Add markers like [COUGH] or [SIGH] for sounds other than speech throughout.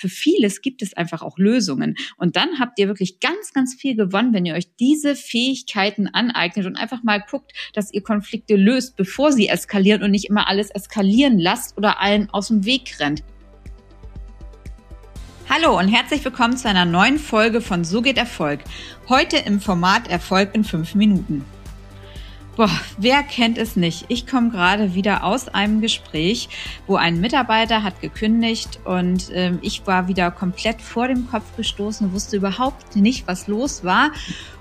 für vieles gibt es einfach auch Lösungen. Und dann habt ihr wirklich ganz, ganz viel gewonnen, wenn ihr euch diese Fähigkeiten aneignet und einfach mal guckt, dass ihr Konflikte löst, bevor sie eskalieren und nicht immer alles eskalieren lasst oder allen aus dem Weg rennt. Hallo und herzlich willkommen zu einer neuen Folge von So geht Erfolg. Heute im Format Erfolg in fünf Minuten. Boah, wer kennt es nicht? Ich komme gerade wieder aus einem Gespräch, wo ein Mitarbeiter hat gekündigt und ähm, ich war wieder komplett vor dem Kopf gestoßen, wusste überhaupt nicht, was los war.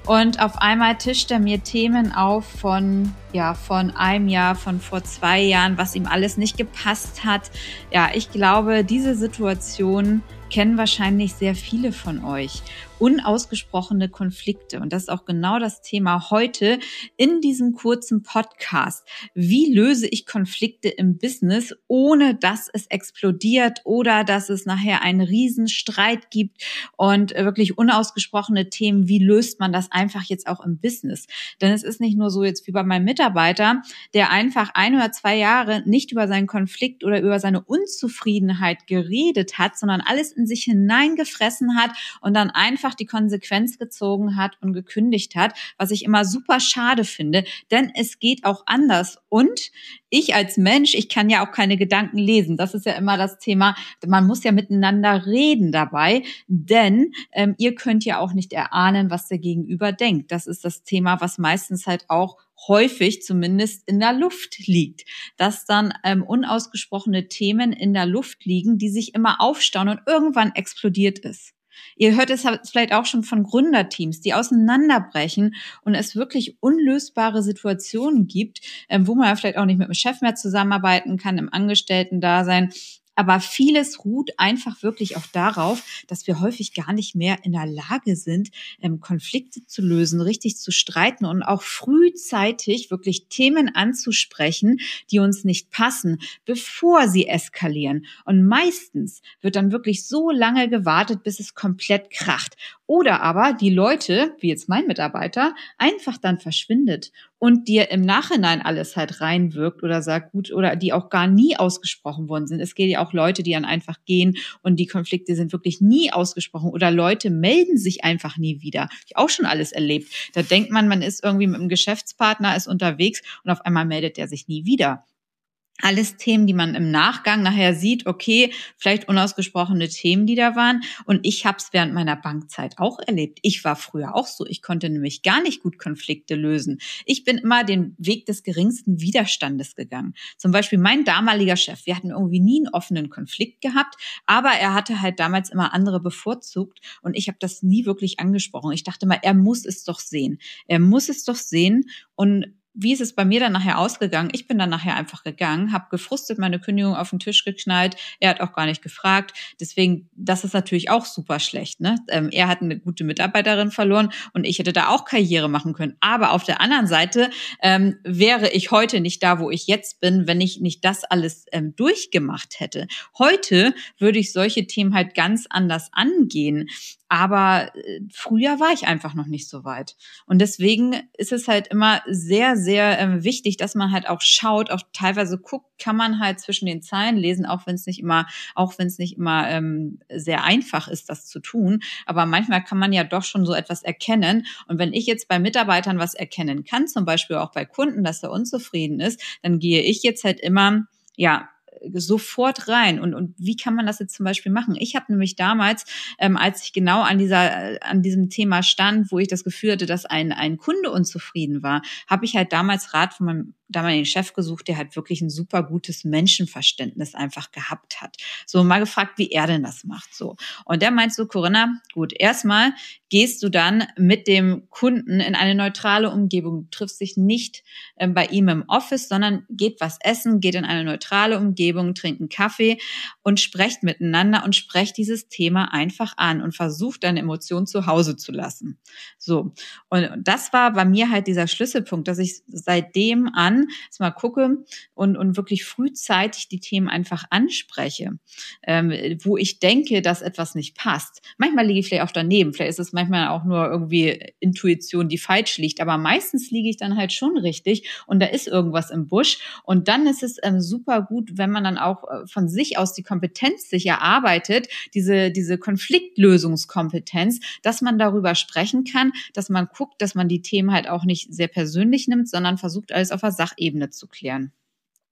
Und auf einmal tischt er mir Themen auf von, ja, von einem Jahr, von vor zwei Jahren, was ihm alles nicht gepasst hat. Ja, ich glaube, diese Situation kennen wahrscheinlich sehr viele von euch unausgesprochene Konflikte. Und das ist auch genau das Thema heute in diesem kurzen Podcast. Wie löse ich Konflikte im Business, ohne dass es explodiert oder dass es nachher einen Riesenstreit gibt und wirklich unausgesprochene Themen. Wie löst man das einfach jetzt auch im Business? Denn es ist nicht nur so jetzt wie bei meinem Mitarbeiter, der einfach ein oder zwei Jahre nicht über seinen Konflikt oder über seine Unzufriedenheit geredet hat, sondern alles in sich hineingefressen hat und dann einfach einfach die Konsequenz gezogen hat und gekündigt hat, was ich immer super schade finde, denn es geht auch anders. Und ich als Mensch, ich kann ja auch keine Gedanken lesen. Das ist ja immer das Thema. Man muss ja miteinander reden dabei, denn ähm, ihr könnt ja auch nicht erahnen, was der Gegenüber denkt. Das ist das Thema, was meistens halt auch häufig zumindest in der Luft liegt, dass dann ähm, unausgesprochene Themen in der Luft liegen, die sich immer aufstauen und irgendwann explodiert ist. Ihr hört es vielleicht auch schon von Gründerteams, die auseinanderbrechen und es wirklich unlösbare Situationen gibt, ähm, wo man vielleicht auch nicht mit dem Chef mehr zusammenarbeiten kann, im Angestellten-Dasein aber vieles ruht einfach wirklich auch darauf, dass wir häufig gar nicht mehr in der Lage sind, ähm, Konflikte zu lösen, richtig zu streiten und auch frühzeitig wirklich Themen anzusprechen, die uns nicht passen, bevor sie eskalieren. Und meistens wird dann wirklich so lange gewartet, bis es komplett kracht. Oder aber die Leute, wie jetzt mein Mitarbeiter, einfach dann verschwindet und dir im Nachhinein alles halt reinwirkt oder sagt gut oder die auch gar nie ausgesprochen worden sind. Es geht ja auch Leute, die dann einfach gehen und die Konflikte sind wirklich nie ausgesprochen oder Leute melden sich einfach nie wieder. Hab ich auch schon alles erlebt. Da denkt man, man ist irgendwie mit einem Geschäftspartner, ist unterwegs und auf einmal meldet er sich nie wieder alles Themen, die man im Nachgang nachher sieht, okay, vielleicht unausgesprochene Themen, die da waren. Und ich habe es während meiner Bankzeit auch erlebt. Ich war früher auch so. Ich konnte nämlich gar nicht gut Konflikte lösen. Ich bin immer den Weg des geringsten Widerstandes gegangen. Zum Beispiel mein damaliger Chef. Wir hatten irgendwie nie einen offenen Konflikt gehabt, aber er hatte halt damals immer andere bevorzugt und ich habe das nie wirklich angesprochen. Ich dachte mal, er muss es doch sehen. Er muss es doch sehen und wie ist es bei mir dann nachher ausgegangen? Ich bin dann nachher einfach gegangen, habe gefrustet meine Kündigung auf den Tisch geknallt. Er hat auch gar nicht gefragt. Deswegen, das ist natürlich auch super schlecht. Ne? Ähm, er hat eine gute Mitarbeiterin verloren und ich hätte da auch Karriere machen können. Aber auf der anderen Seite ähm, wäre ich heute nicht da, wo ich jetzt bin, wenn ich nicht das alles ähm, durchgemacht hätte. Heute würde ich solche Themen halt ganz anders angehen. Aber äh, früher war ich einfach noch nicht so weit. Und deswegen ist es halt immer sehr, sehr ähm, wichtig, dass man halt auch schaut, auch teilweise guckt, kann man halt zwischen den Zeilen lesen, auch wenn es nicht immer, auch wenn es nicht immer ähm, sehr einfach ist, das zu tun. Aber manchmal kann man ja doch schon so etwas erkennen. Und wenn ich jetzt bei Mitarbeitern was erkennen kann, zum Beispiel auch bei Kunden, dass er unzufrieden ist, dann gehe ich jetzt halt immer ja, sofort rein. Und, und wie kann man das jetzt zum Beispiel machen? Ich habe nämlich damals, ähm, als ich genau an dieser, äh, an diesem Thema stand, wo ich das Gefühl hatte, dass ein, ein Kunde unzufrieden war, habe ich halt damals Rat von meinem damaligen Chef gesucht, der halt wirklich ein super gutes Menschenverständnis einfach gehabt hat. So mal gefragt, wie er denn das macht. So. Und der meint so, Corinna, gut, erstmal gehst du dann mit dem Kunden in eine neutrale Umgebung. Triffst dich nicht äh, bei ihm im Office, sondern geht was essen, geht in eine neutrale Umgebung, trinkt einen Kaffee und sprecht miteinander und sprecht dieses Thema einfach an und versucht deine Emotionen zu Hause zu lassen. So. Und das war bei mir halt dieser Schlüsselpunkt, dass ich seitdem an mal gucke und, und wirklich frühzeitig die Themen einfach anspreche, ähm, wo ich denke, dass etwas nicht passt. Manchmal liege ich vielleicht auch daneben, vielleicht ist es manchmal auch nur irgendwie Intuition, die falsch liegt, aber meistens liege ich dann halt schon richtig und da ist irgendwas im Busch. Und dann ist es ähm, super gut, wenn man dann auch äh, von sich aus die Kompetenz sich erarbeitet, diese, diese Konfliktlösungskompetenz, dass man darüber sprechen kann, dass man guckt, dass man die Themen halt auch nicht sehr persönlich nimmt, sondern versucht, alles auf der Sachebene zu klären.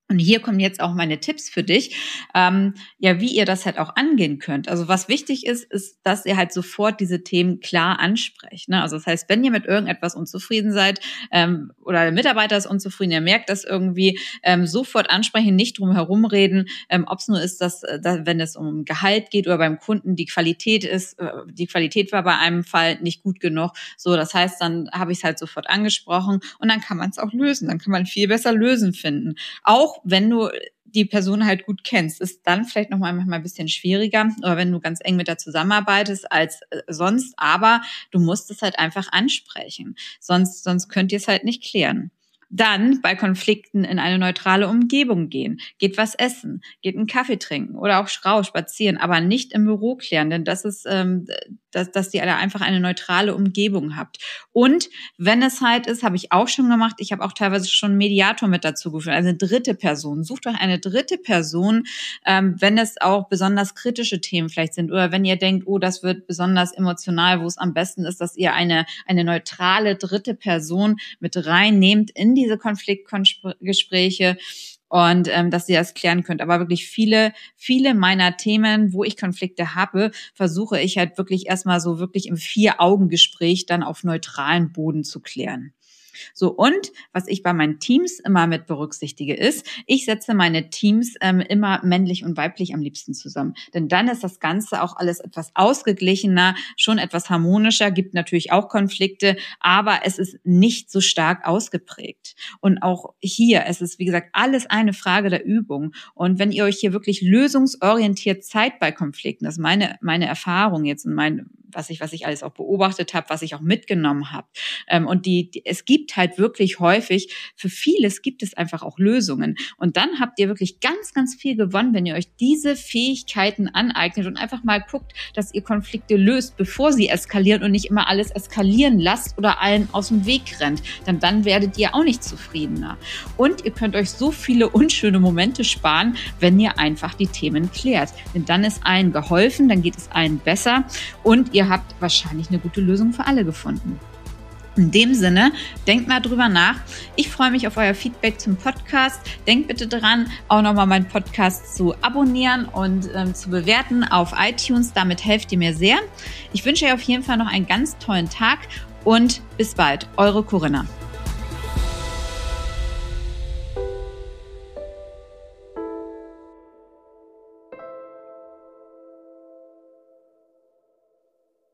Und hier kommen jetzt auch meine Tipps für dich, ähm, ja, wie ihr das halt auch angehen könnt. Also was wichtig ist, ist, dass ihr halt sofort diese Themen klar ansprecht. Ne? Also das heißt, wenn ihr mit irgendetwas unzufrieden seid ähm, oder der Mitarbeiter ist unzufrieden, ihr merkt das irgendwie, ähm, sofort ansprechen, nicht drum herum reden, ähm, ob es nur ist, dass, äh, dass wenn es um Gehalt geht oder beim Kunden die Qualität ist, äh, die Qualität war bei einem Fall nicht gut genug. So, das heißt, dann habe ich es halt sofort angesprochen und dann kann man es auch lösen. Dann kann man viel besser lösen finden. Auch wenn du die Person halt gut kennst, ist dann vielleicht noch mal manchmal ein bisschen schwieriger, oder wenn du ganz eng mit der zusammenarbeitest als äh, sonst, aber du musst es halt einfach ansprechen. Sonst, sonst könnt ihr es halt nicht klären. Dann bei Konflikten in eine neutrale Umgebung gehen. Geht was essen, geht einen Kaffee trinken oder auch raus spazieren, aber nicht im Büro klären, denn das ist, ähm, dass, dass ihr einfach eine neutrale Umgebung habt. Und wenn es halt ist, habe ich auch schon gemacht, ich habe auch teilweise schon Mediator mit dazu geführt, also eine dritte Person. Sucht euch eine dritte Person, ähm, wenn es auch besonders kritische Themen vielleicht sind oder wenn ihr denkt, oh, das wird besonders emotional, wo es am besten ist, dass ihr eine, eine neutrale dritte Person mit reinnehmt in diese Konfliktgespräche und ähm, dass ihr das klären könnt. Aber wirklich viele, viele meiner Themen, wo ich Konflikte habe, versuche ich halt wirklich erstmal so wirklich im Vier-Augen-Gespräch dann auf neutralen Boden zu klären. So, und was ich bei meinen Teams immer mit berücksichtige, ist, ich setze meine Teams ähm, immer männlich und weiblich am liebsten zusammen. Denn dann ist das Ganze auch alles etwas ausgeglichener, schon etwas harmonischer, gibt natürlich auch Konflikte, aber es ist nicht so stark ausgeprägt. Und auch hier, es ist, wie gesagt, alles eine Frage der Übung. Und wenn ihr euch hier wirklich lösungsorientiert Zeit bei Konflikten, das ist meine, meine Erfahrung jetzt und mein, was ich, was ich alles auch beobachtet habe, was ich auch mitgenommen habe. Ähm, und die, die, es gibt halt wirklich häufig, für vieles gibt es einfach auch Lösungen. Und dann habt ihr wirklich ganz, ganz viel gewonnen, wenn ihr euch diese Fähigkeiten aneignet und einfach mal guckt, dass ihr Konflikte löst, bevor sie eskalieren und nicht immer alles eskalieren lasst oder allen aus dem Weg rennt. Denn dann werdet ihr auch nicht zufriedener. Und ihr könnt euch so viele [LAUGHS] unschöne Momente sparen, wenn ihr einfach die Themen klärt. Denn dann ist allen geholfen, dann geht es allen besser und ihr habt wahrscheinlich eine gute Lösung für alle gefunden. In dem Sinne, denkt mal drüber nach. Ich freue mich auf euer Feedback zum Podcast. Denkt bitte dran, auch nochmal meinen Podcast zu abonnieren und ähm, zu bewerten auf iTunes. Damit helft ihr mir sehr. Ich wünsche euch auf jeden Fall noch einen ganz tollen Tag und bis bald. Eure Corinna.